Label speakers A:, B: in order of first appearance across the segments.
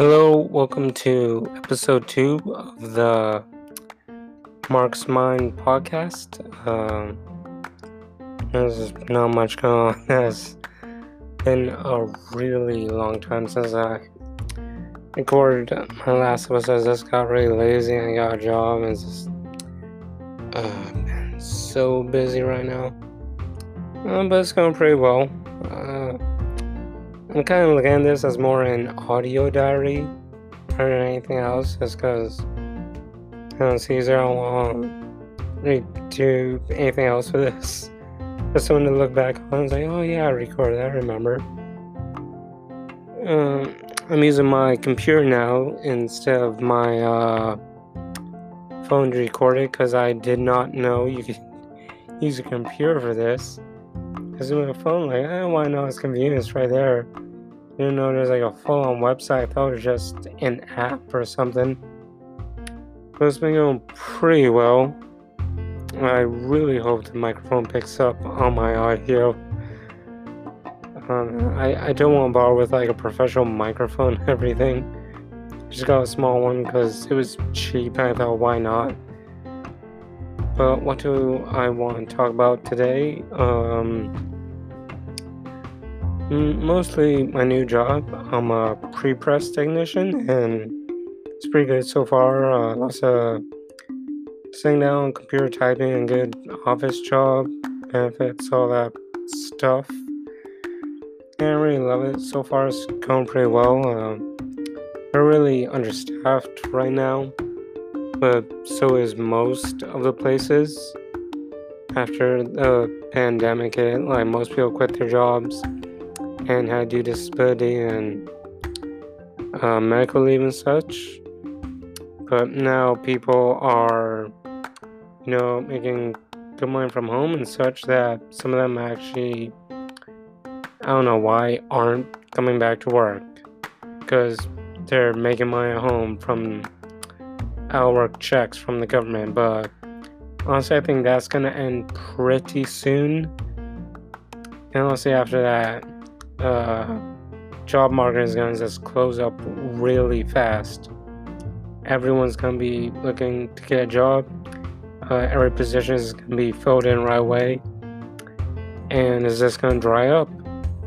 A: Hello, welcome to episode two of the Mark's Mind podcast. Um, there's not much going on. It's been a really long time since I recorded my last episode. I just got really lazy and I got a job and just uh, so busy right now. Uh, but it's going pretty well. I'm kind of looking at this as more an audio diary rather than anything else, just because I don't see I don't to do anything else with this. Just someone to look back on and say, oh yeah, I recorded, I remember. Um, I'm using my computer now instead of my uh, phone to record it because I did not know you could use a computer for this. Because with a phone, like, I don't Want to know it's convenient. It's right there. You know there's like a full on website. I thought it was just an app or something. But it's been going pretty well. I really hope the microphone picks up on my audio. Um, I, I don't want to borrow with like a professional microphone and everything. Just got a small one because it was cheap. I thought, why not? But what do I want to talk about today? Um, mostly my new job. I'm a pre-press technician, and it's pretty good so far. Uh, lots of sitting down, computer typing, and good office job benefits, all that stuff. And I really love it. So far, it's going pretty well. Uh, we're really understaffed right now, but so is most of the places. After the pandemic hit, like most people quit their jobs and had due disability and uh, medical leave and such. But now people are, you know, making good money from home and such that some of them actually, I don't know why, aren't coming back to work because they're making money at home from work checks from the government. But honestly, I think that's to end pretty soon. And honestly, after that, uh, job market is going to just close up really fast. Everyone's going to be looking to get a job. Uh, every position is going to be filled in right away. And it's just going to dry up.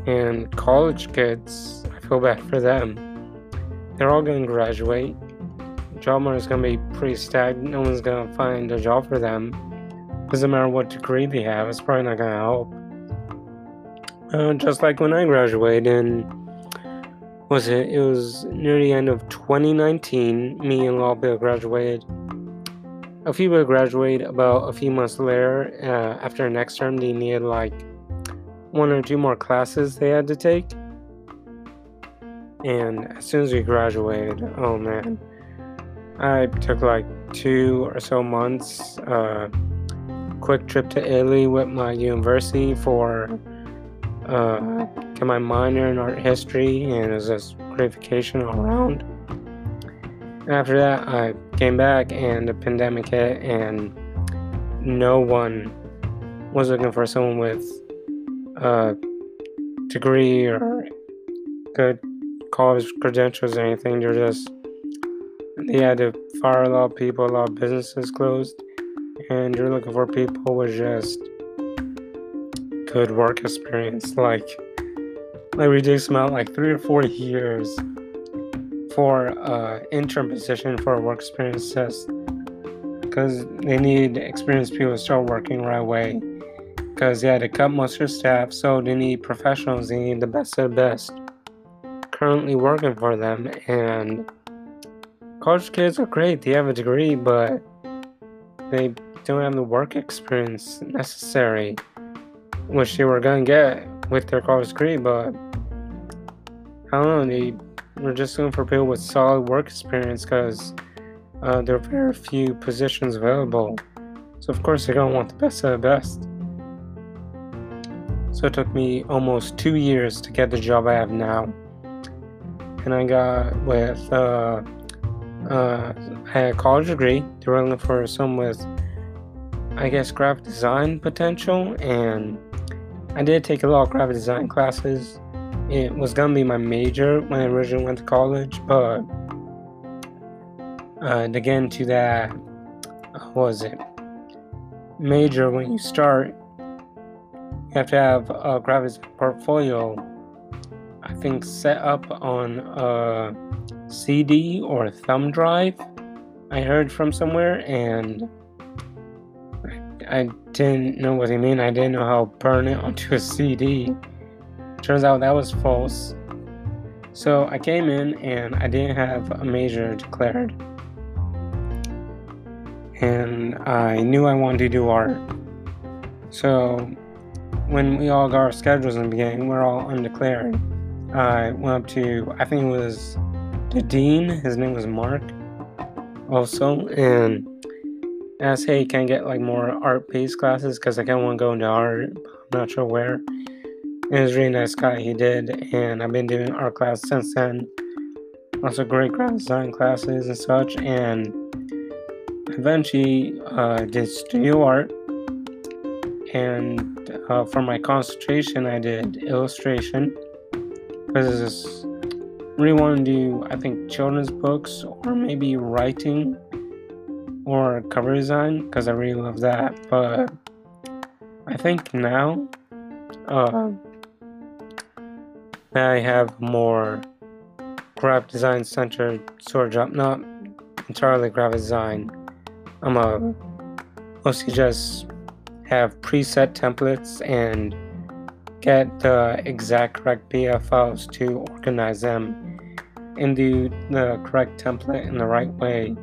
A: And college kids, I feel bad for them. They're all going to graduate. Job market is going to be pretty stagnant. No one's going to find a job for them. Doesn't matter what degree they have, it's probably not going to help. Uh, just like when I graduated in was it? It was near the end of 2019. Me and Lawbill graduated. A few people graduated about a few months later. Uh, after next term, they needed like one or two more classes they had to take. And as soon as we graduated, oh man, I took like two or so months. Uh, quick trip to Italy with my university for uh, get my minor in art history, and it was just gratification all around. After that, I came back, and the pandemic hit, and no one was looking for someone with a degree or good college credentials or anything. They're just they had to fire a lot of people, a lot of businesses closed, and you're looking for people with just good work experience. Like, like reduce them out like three or four years for uh, intern position for a work experience test. Because they need experienced people to start working right away. Because they had to cut most of their staff so they need professionals they need the best of the best currently working for them. And college kids are great they have a degree but they don't have the work experience necessary which they were gonna get with their college degree, but I don't know. They were just looking for people with solid work experience because uh, there are very few positions available. So of course they're gonna want the best of the best. So it took me almost two years to get the job I have now, and I got with uh, uh, I had a college degree. They were looking for someone with, I guess, graphic design potential and I did take a lot of graphic design classes, it was gonna be my major when I originally went to college, but uh, again to that, what was it? Major when you start, you have to have a graphics portfolio. I think set up on a CD or a thumb drive. I heard from somewhere, and I didn't know what he meant. I didn't know how to burn it onto a CD. Turns out that was false. So I came in and I didn't have a major declared. And I knew I wanted to do art. So when we all got our schedules in the beginning, we are all undeclared. I went up to, I think it was the dean, his name was Mark, also, and asked, hey, can I get like more art based classes? Because I kind of want to go into art, I'm not sure where. And he was a really nice guy, he did, and I've been doing art class since then. Also, great graphic design classes and such, and eventually uh, did studio art. And uh, for my concentration, I did illustration because really want to do, I think, children's books or maybe writing or cover design because I really love that. But I think now uh, I have more graphic design centered sort of job, not entirely graphic design. I'm a mostly just have preset templates and get the exact correct PDF files to organize them and do the correct template in the right way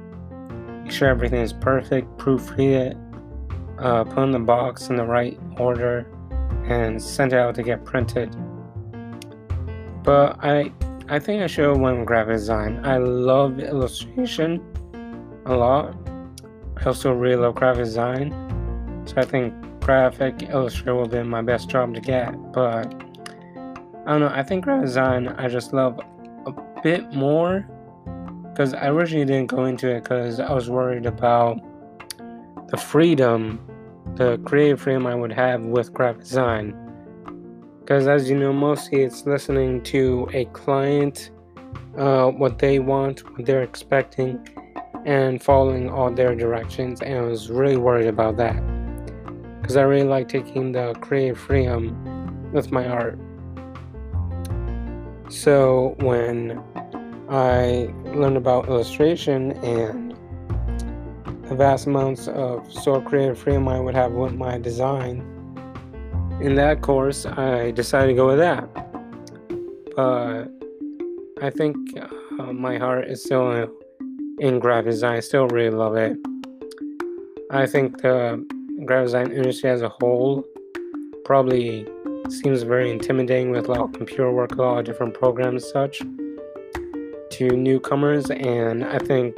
A: make sure everything is perfect, proofread it, uh, put in the box in the right order, and send it out to get printed. But I, I think I should have went with graphic design. I love illustration a lot. I also really love graphic design, so I think graphic illustrator will be my best job to get. But I don't know. I think graphic design I just love a bit more because I originally didn't go into it because I was worried about the freedom, the creative freedom I would have with graphic design. Because as you know, mostly it's listening to a client, uh, what they want, what they're expecting, and following all their directions. And I was really worried about that because I really like taking the creative freedom with my art. So when I learned about illustration and the vast amounts of sort creative freedom I would have with my design. In that course, I decided to go with that. But I think uh, my heart is still in graphic design. I still really love it. I think the graphic design industry as a whole probably seems very intimidating with a lot of computer work, a lot of different programs, such to newcomers, and I think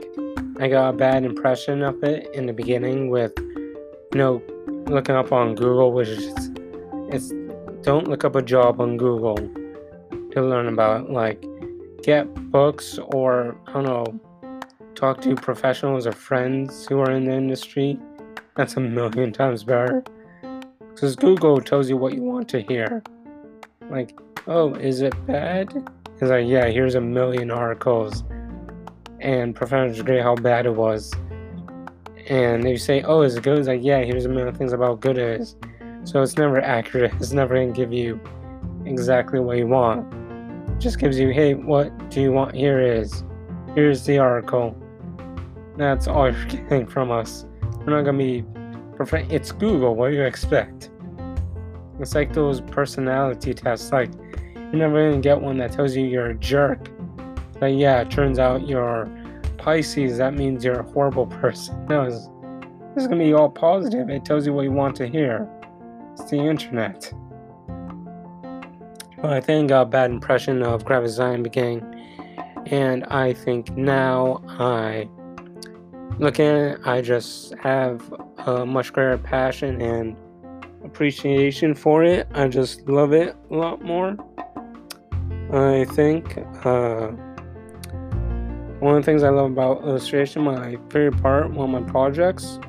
A: I got a bad impression of it in the beginning with, you know, looking up on Google, which is it's don't look up a job on Google to learn about like get books or I don't know talk to professionals or friends who are in the industry. That's a million times better. Because Google tells you what you want to hear. Like, oh, is it bad? He's like, yeah, here's a million articles and professors agree how bad it was. And they say, oh, is it good? It's like, yeah, here's a million things about good it is. So it's never accurate. It's never going to give you exactly what you want. It just gives you, hey, what do you want? Here is. Here's the article. That's all you're getting from us. We're not going to be perfect. It's Google. What do you expect? It's like those personality tests. Like, you're never gonna get one that tells you you're a jerk. But yeah, it turns out you're Pisces. That means you're a horrible person. No, it's, it's gonna be all positive. It tells you what you want to hear. It's the internet. But I think a bad impression of design beginning, and I think now I look at it, I just have a much greater passion and appreciation for it. I just love it a lot more. I think uh, one of the things I love about illustration, my favorite part, one of my projects,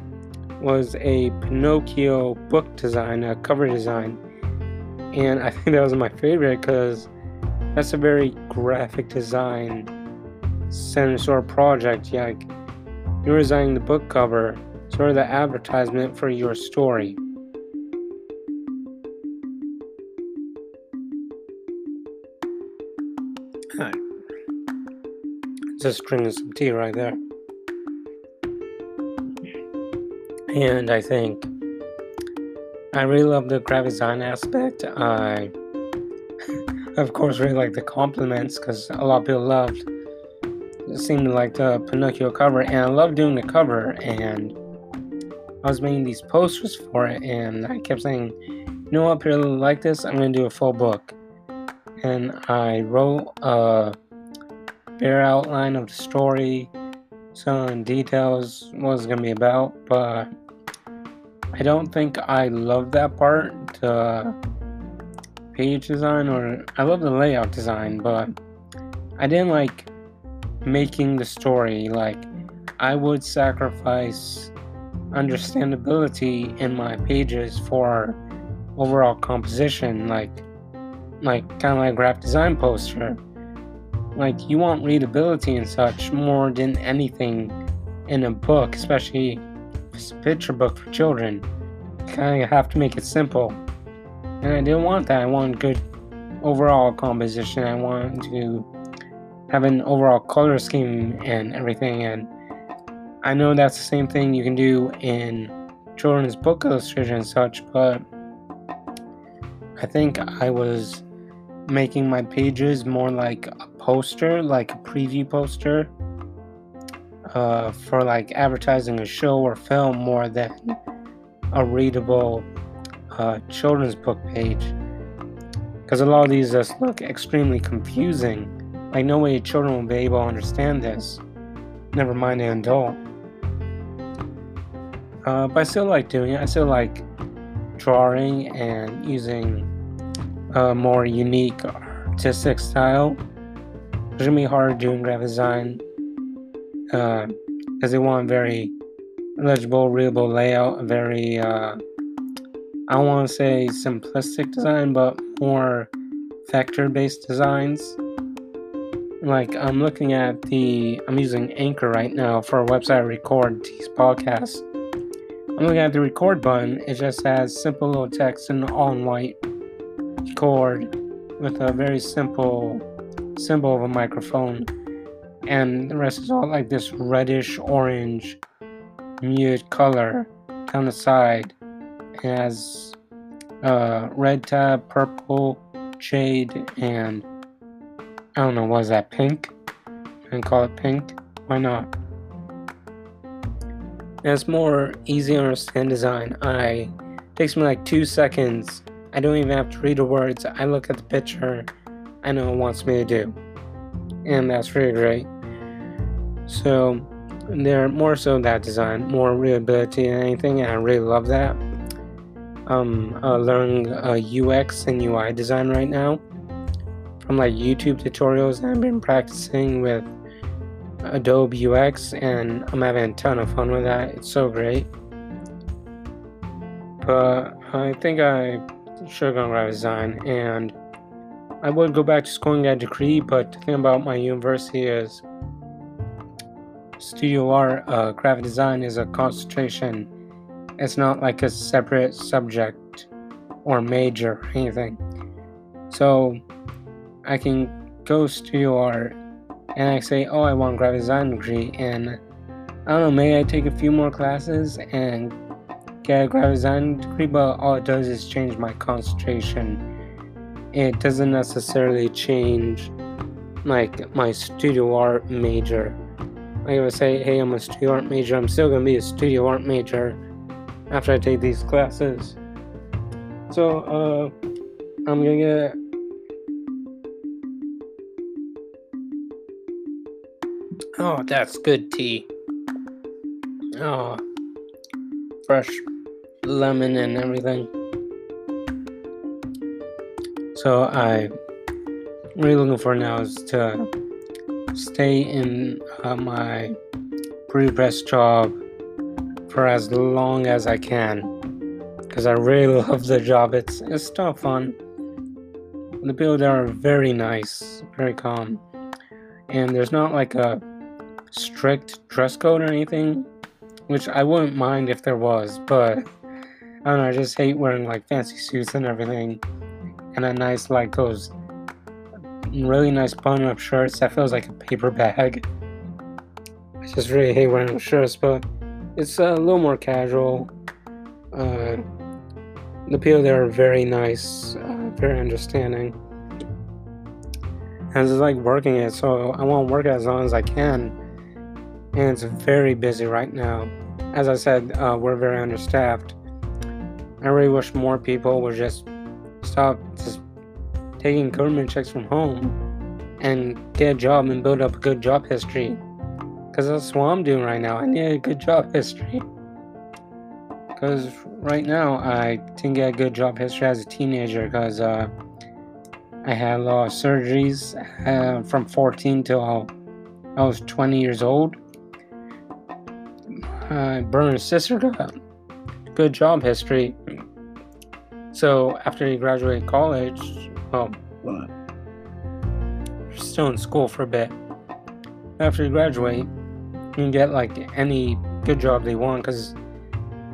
A: was a Pinocchio book design, a cover design. And I think that was my favorite because that's a very graphic design of project. Yeah, like you're designing the book cover, sort of the advertisement for your story. Just drinking some tea right there. And I think I really love the graphic design aspect. I, of course, really like the compliments because a lot of people loved It seemed like the Pinocchio cover, and I love doing the cover. And I was making these posters for it, and I kept saying, "You know what? People really like this. I'm gonna do a full book." And I wrote a bare outline of the story, some details what it's gonna be about, but I don't think I love that part, the page design, or I love the layout design, but I didn't like making the story. Like, I would sacrifice understandability in my pages for overall composition, like, like kind of like graphic design poster. Like, you want readability and such more than anything in a book, especially it's a picture book for children. You kind of have to make it simple. And I didn't want that. I want good overall composition. I want to have an overall color scheme and everything. And I know that's the same thing you can do in children's book illustration and such, but I think I was making my pages more like a poster, like a preview poster uh, for like advertising a show or film more than a readable uh, children's book page. Because a lot of these just look extremely confusing. Like, no way children will be able to understand this. Never mind an adult. Uh, but I still like doing it. I still like drawing and using a more unique artistic style. Be hard doing graphic design because uh, they want very legible, readable layout, very uh, I want to say simplistic design, but more factor-based designs. Like I'm looking at the, I'm using Anchor right now for a website record these podcasts. I'm looking at the record button. It just has simple little text and all in white. Record with a very simple symbol of a microphone and the rest is all like this reddish orange muted color down the side. It has uh, red tab, purple shade, and I don't know, what is that, pink? And call it pink? Why not? It's more easy to understand design. I takes me like two seconds. I don't even have to read the words. I look at the picture. I know it wants me to do. And that's really great. So they're more so that design, more readability and anything, and I really love that. Um, uh, learning uh, UX and UI design right now from like YouTube tutorials. I've been practicing with Adobe UX, and I'm having a ton of fun with that. It's so great. But I think I should go graphic design, and I would go back to school and get a degree. But the thing about my university is studio art, uh, graphic design is a concentration. It's not like a separate subject or major or anything. So I can go studio art and I say, oh, I want graphic design degree, and I don't know, maybe I take a few more classes and get a graphic design degree, but all it does is change my concentration. It doesn't necessarily change like my studio art major. I would say, hey, I'm a studio art major. I'm still gonna be a studio art major after I take these classes. So, uh, I'm gonna get. Oh, that's good tea. Oh, fresh lemon and everything. So I really looking for now is to stay in uh, my pre-press job for as long as I can because I really love the job. It's it's still fun. the people there are very nice, very calm, and there's not like a strict dress code or anything, which I wouldn't mind if there was, but I don't know. I just hate wearing like fancy suits and everything, and a nice like those really nice button-up shirts that feels like a paper bag. I just really hate wearing shirts, but it's a little more casual. Uh, the people there are very nice, uh, very understanding. And it's like working it, so I want to work as long as I can. And it's very busy right now. As I said, uh, we're very understaffed. I really wish more people would just stop just taking government checks from home and get a job and build up a good job history. Because that's what I'm doing right now. I need a good job history. Because right now, I didn't get a good job history as a teenager because uh, I had a lot of surgeries uh, from 14 till I was 20 years old. Brother and sister got good job history. So after you graduate college, well, still in school for a bit. After you graduate, you can get like any good job they want because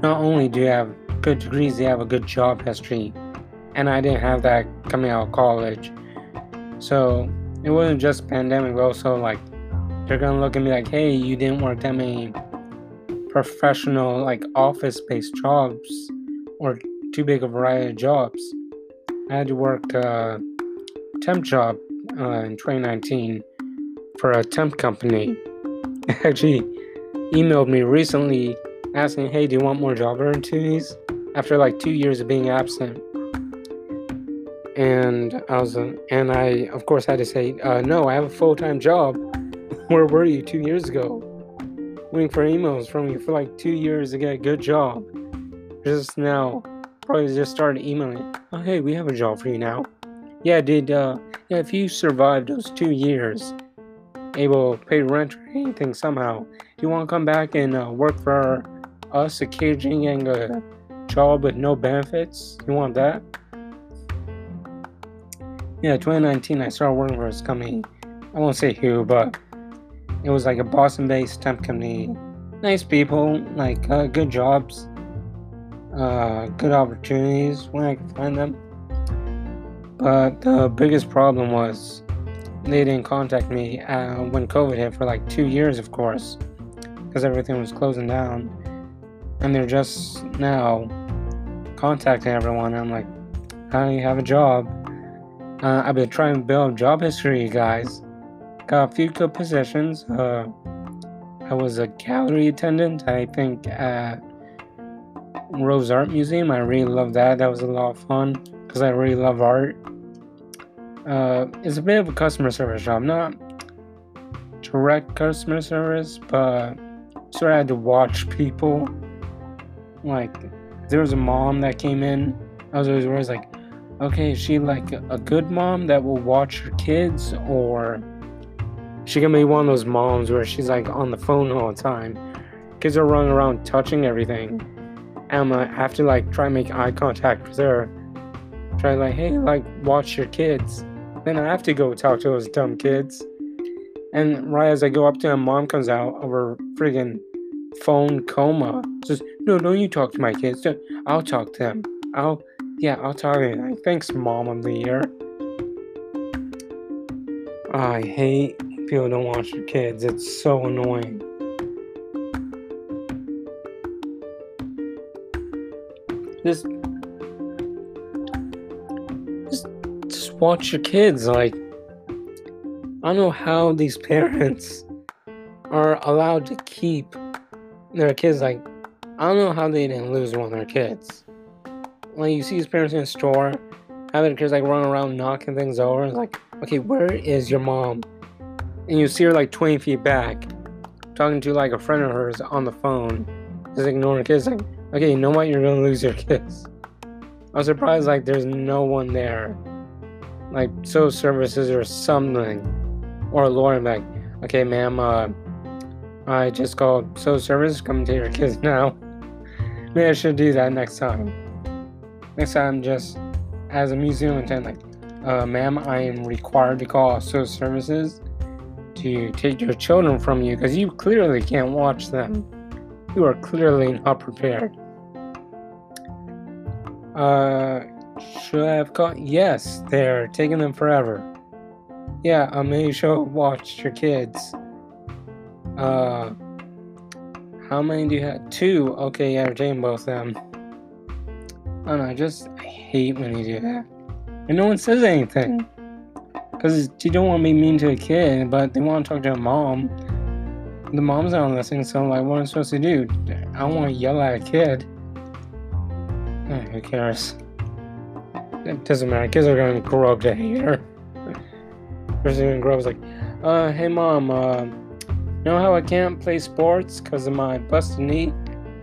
A: not only do you have good degrees, they have a good job history. And I didn't have that coming out of college. So it wasn't just pandemic, but also like they're gonna look at me like, hey, you didn't work that many professional like office based jobs or too big a variety of jobs. I had to work a temp job uh, in 2019 for a temp company. Actually, emailed me recently asking, "Hey, do you want more job opportunities?" After like two years of being absent, and I was, uh, and I of course had to say, uh, "No, I have a full time job." Where were you two years ago? Waiting for emails from you for like two years to get a good job. Just now, probably just started emailing. Oh, hey, we have a job for you now. Yeah, did uh, yeah, if you survived those two years, able to pay rent or anything somehow, do you want to come back and uh, work for us occasionally and a job with no benefits? You want that? Yeah, 2019, I started working for this company. I won't say who, but it was like a Boston based temp company. Nice people, like uh, good jobs, uh, good opportunities when I could find them. But the biggest problem was they didn't contact me uh, when COVID hit for like two years, of course, because everything was closing down. And they're just now contacting everyone. I'm like, I have a job. Uh, I've been trying to build job history, guys. Got a few good positions. Uh, I was a gallery attendant, I think, at Rose Art Museum. I really love that. That was a lot of fun because I really love art. Uh, it's a bit of a customer service job, not direct customer service, but sort of had to watch people. Like, there was a mom that came in. I was always, always like, okay, is she like a good mom that will watch her kids, or she can be one of those moms where she's like on the phone all the time. Kids are running around touching everything. And I have to like try make eye contact with her. Try like, hey, like watch your kids. Then I have to go talk to those dumb kids. And right as I go up to them, mom comes out of her friggin' phone coma. Says, no, don't you talk to my kids. I'll talk to them. I'll, yeah, I'll talk to them. Thanks, mom of the year. I hate people don't watch their kids. It's so annoying. Just, just, just watch your kids. Like, I don't know how these parents are allowed to keep their kids. Like, I don't know how they didn't lose one of their kids. Like, you see these parents in the store having kids like running around knocking things over. It's like, okay, where is your mom? and you see her like 20 feet back, talking to like a friend of hers on the phone, just ignoring kids. Like, okay, you know what? You're gonna lose your kids. I'm surprised like there's no one there, like so services or something, or Lauren like, okay, ma'am, uh, I just called so service. Come to your kids now. Maybe I should do that next time. Next time, just as a museum attendant, like, uh, ma'am, I am required to call social services to take your children from you because you clearly can't watch them. You are clearly not prepared. Uh, should I have caught? Yes, they're taking them forever. Yeah, I made sure watch your kids. Uh, how many do you have? Two. Okay, yeah, we're taking both of them. I don't know, I just hate when you do that. And no one says anything. Because you don't want to be mean to a kid, but they want to talk to a mom. The mom's not listening, so I'm like, what am I supposed to do? I don't want to yell at a kid. Eh, who cares? It doesn't matter. Kids are going to grow up to hate her. Person going to grow up like, uh, hey mom, uh, know how I can't play sports because of my busted knee?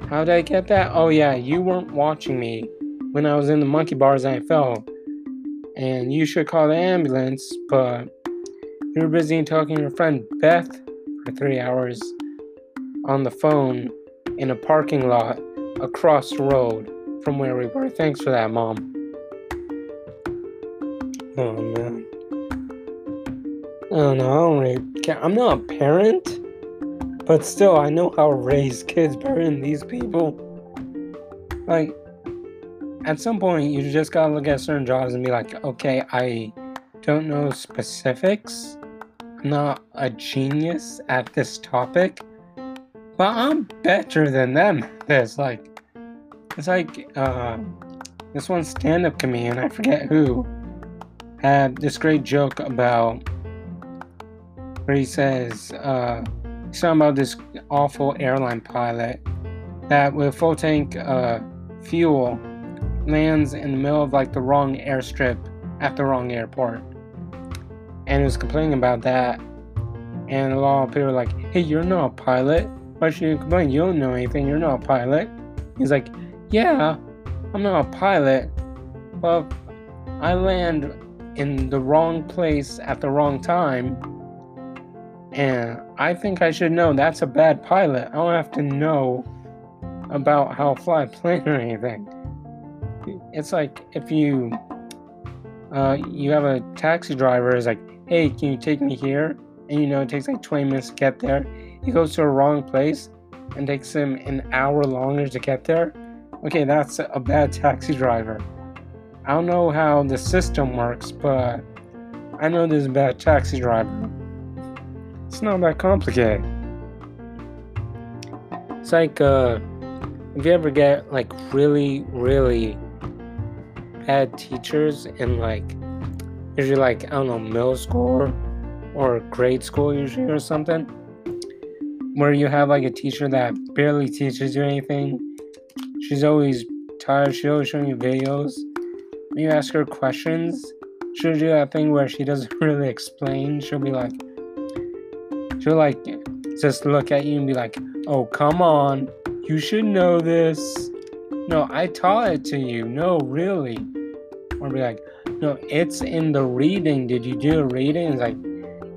A: How did I get that? Oh yeah, you weren't watching me when I was in the monkey bars and I fell and you should call the ambulance, but you were busy talking to your friend Beth for three hours on the phone in a parking lot across the road from where we were. Thanks for that, Mom. Oh, man. I don't know. I don't really care. I'm not a parent, but still, I know how to raise kids better than these people. Like, at some point you just gotta look at certain jobs and be like, okay, I don't know specifics. Not a genius at this topic, but I'm better than them. There's like, it's like uh, this one stand-up comedian, I forget who, had this great joke about where he says uh, he's talking about this awful airline pilot that with full tank uh, fuel lands in the middle of like the wrong airstrip at the wrong airport. And was complaining about that. And a lot of people were like, hey, you're not a pilot. Why should you complain? You don't know anything. You're not a pilot. He's like, yeah, I'm not a pilot. But I land in the wrong place at the wrong time. And I think I should know that's a bad pilot. I don't have to know about how to fly a plane or anything it's like if you uh, you have a taxi driver is like, hey, can you take me here? And you know it takes like 20 minutes to get there. He goes to a wrong place and takes him an hour longer to get there. Okay, that's a bad taxi driver. I don't know how the system works, but I know there's a bad taxi driver. It's not that complicated. It's like uh, if you ever get like really, really bad teachers in like usually like I don't know middle school or grade school usually or something where you have like a teacher that barely teaches you anything. She's always tired. She always showing you videos. When you ask her questions, she'll do that thing where she doesn't really explain. She'll be like, she'll like just look at you and be like, "Oh, come on, you should know this." No, I taught it to you. No, really or be like, no, it's in the reading. Did you do a reading? It's like,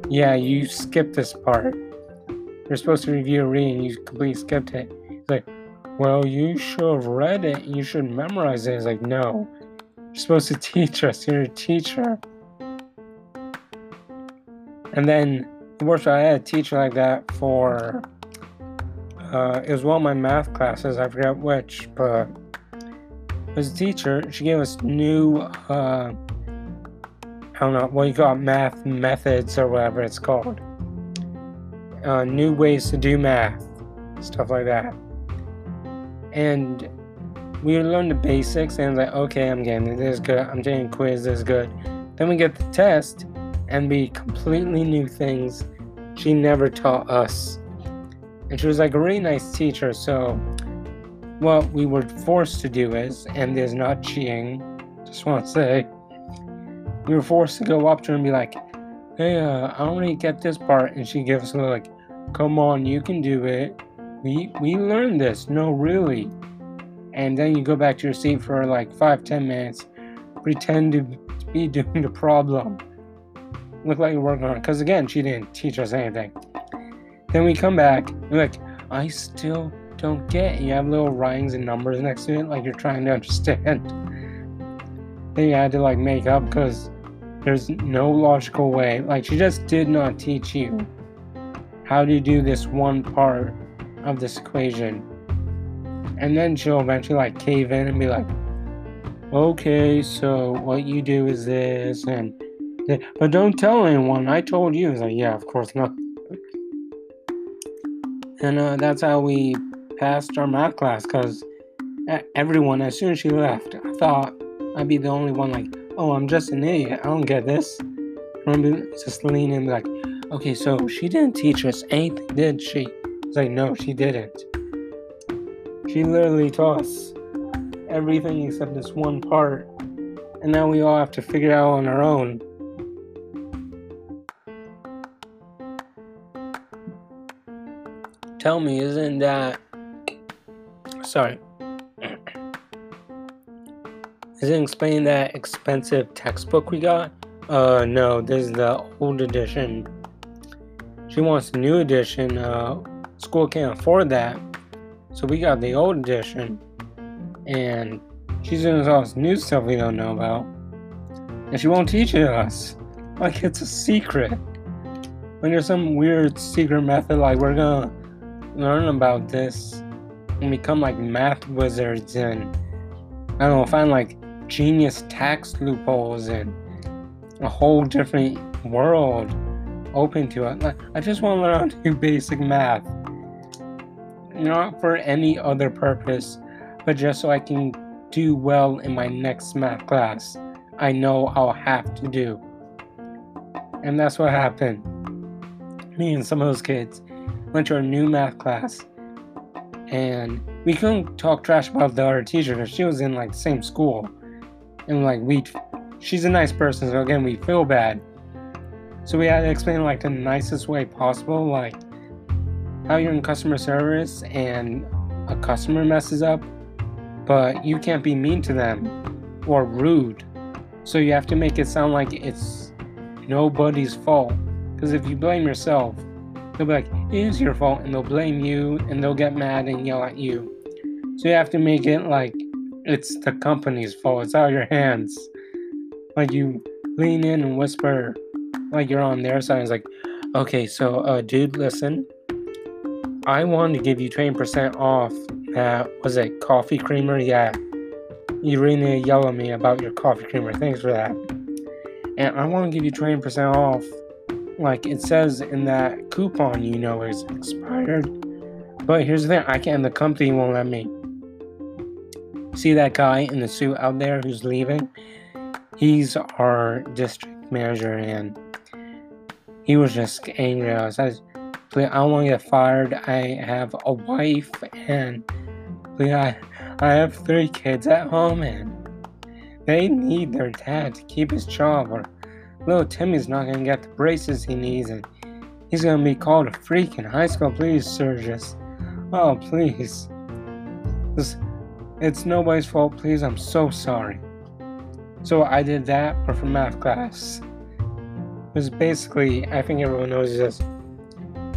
A: yeah, you skipped this part. You're supposed to review a reading, you completely skipped it. It's like, well, you should have read it. You should memorize it. It's like, no, you're supposed to teach us. You're a teacher. And then, course, I had a teacher like that for. Uh, it was one of my math classes. I forget which, but as a teacher, she gave us new, uh, I don't know, what you it, math methods or whatever it's called. Uh, new ways to do math, stuff like that. And we learned the basics and like, okay, I'm getting this is good. I'm taking quiz, this is good. Then we get the test and be completely new things she never taught us. And she was like a really nice teacher, so what we were forced to do is, and there's not cheating, just want to say, we were forced to go up to her and be like, hey, uh, I don't really get this part. And she gives us a little like, come on, you can do it. We, we learned this. No, really. And then you go back to your seat for like five, ten minutes, pretend to be doing the problem. Look like you're working on it. Because again, she didn't teach us anything. Then we come back, we're like, I still don't get. You have little writings and numbers next to it, like you're trying to understand. then you had to like make up because There's no logical way. Like, she just did not teach you how to do this one part of this equation. And then she'll eventually, like, cave in and be like, okay, so what you do is this, and but don't tell anyone. I told you. It's like, yeah, of course not. And uh, that's how we passed our math class because everyone, as soon as she left, I thought I'd be the only one like, oh, I'm just an idiot. I don't get this. Remember just leaning in like, okay, so she didn't teach us anything, did she? It's like, no, she didn't. She literally taught us everything except this one part. And now we all have to figure it out on our own. Tell me, isn't that. Sorry. Isn't explaining that expensive textbook we got? Uh, no, this is the old edition. She wants the new edition. Uh, school can't afford that. So we got the old edition. And she's doing all this new stuff we don't know about. And she won't teach it us. Like it's a secret. When there's some weird secret method, like we're gonna learn about this and become like math wizards and I don't know, find like genius tax loopholes and a whole different world open to it. I just want to learn how to do basic math. Not for any other purpose, but just so I can do well in my next math class. I know I'll have to do. And that's what happened. Me and some of those kids went to a new math class and we couldn't talk trash about the other teacher because she was in like the same school and like we she's a nice person so again we feel bad so we had to explain like the nicest way possible like how you're in customer service and a customer messes up but you can't be mean to them or rude so you have to make it sound like it's nobody's fault because if you blame yourself they'll be like, it is your fault, and they'll blame you, and they'll get mad and yell at you. So you have to make it like it's the company's fault. It's out of your hands. Like you lean in and whisper, like you're on their side. It's like, okay, so uh, dude, listen. I wanted to give you 20% off that was it coffee creamer? Yeah. You really need to yell at me about your coffee creamer. Thanks for that. And I want to give you 20% off like it says in that coupon, you know, is expired. But here's the thing: I can't. The company won't let me. See that guy in the suit out there who's leaving? He's our district manager, and he was just angry I. I, please, I want to get fired. I have a wife, and please, I, I have three kids at home, and they need their dad to keep his job or Little Timmy's not gonna get the braces he needs, and he's gonna be called a freak in high school. Please, Surges. Oh, please. This, it's nobody's fault. Please, I'm so sorry. So I did that, but for math class. It was basically, I think everyone knows this.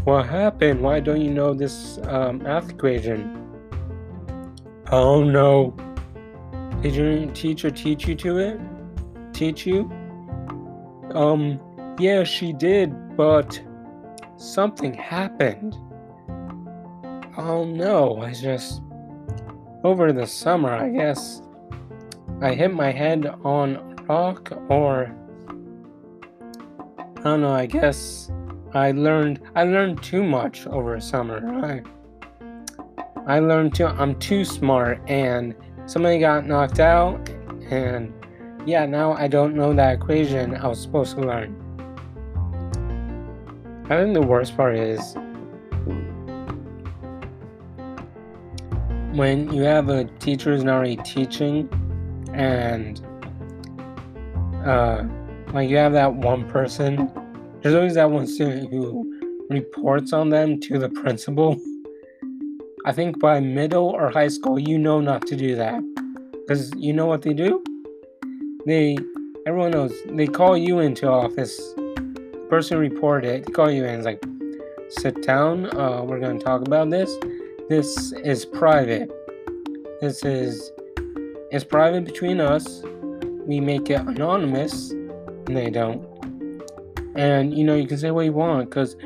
A: What happened? Why don't you know this um, math equation? Oh no. Did your teacher teach you to it? Teach you? Um, yeah, she did, but something happened. Oh no, I just. Over the summer, I guess. I hit my head on rock, or. I don't know, I guess I learned I learned too much over summer. I I learned too I'm too smart and somebody got knocked out and yeah, now I don't know that equation I was supposed to learn. I think the worst part is when you have a teacher who's not already teaching and uh, like you have that one person there's always that one student who reports on them to the principal i think by middle or high school you know not to do that because you know what they do they everyone knows they call you into office. Person reported, they call you in, it's like, sit down, uh, we're gonna talk about this. This is private. This is it's private between us. We make it anonymous. and they don't. And you know, you can say what you want because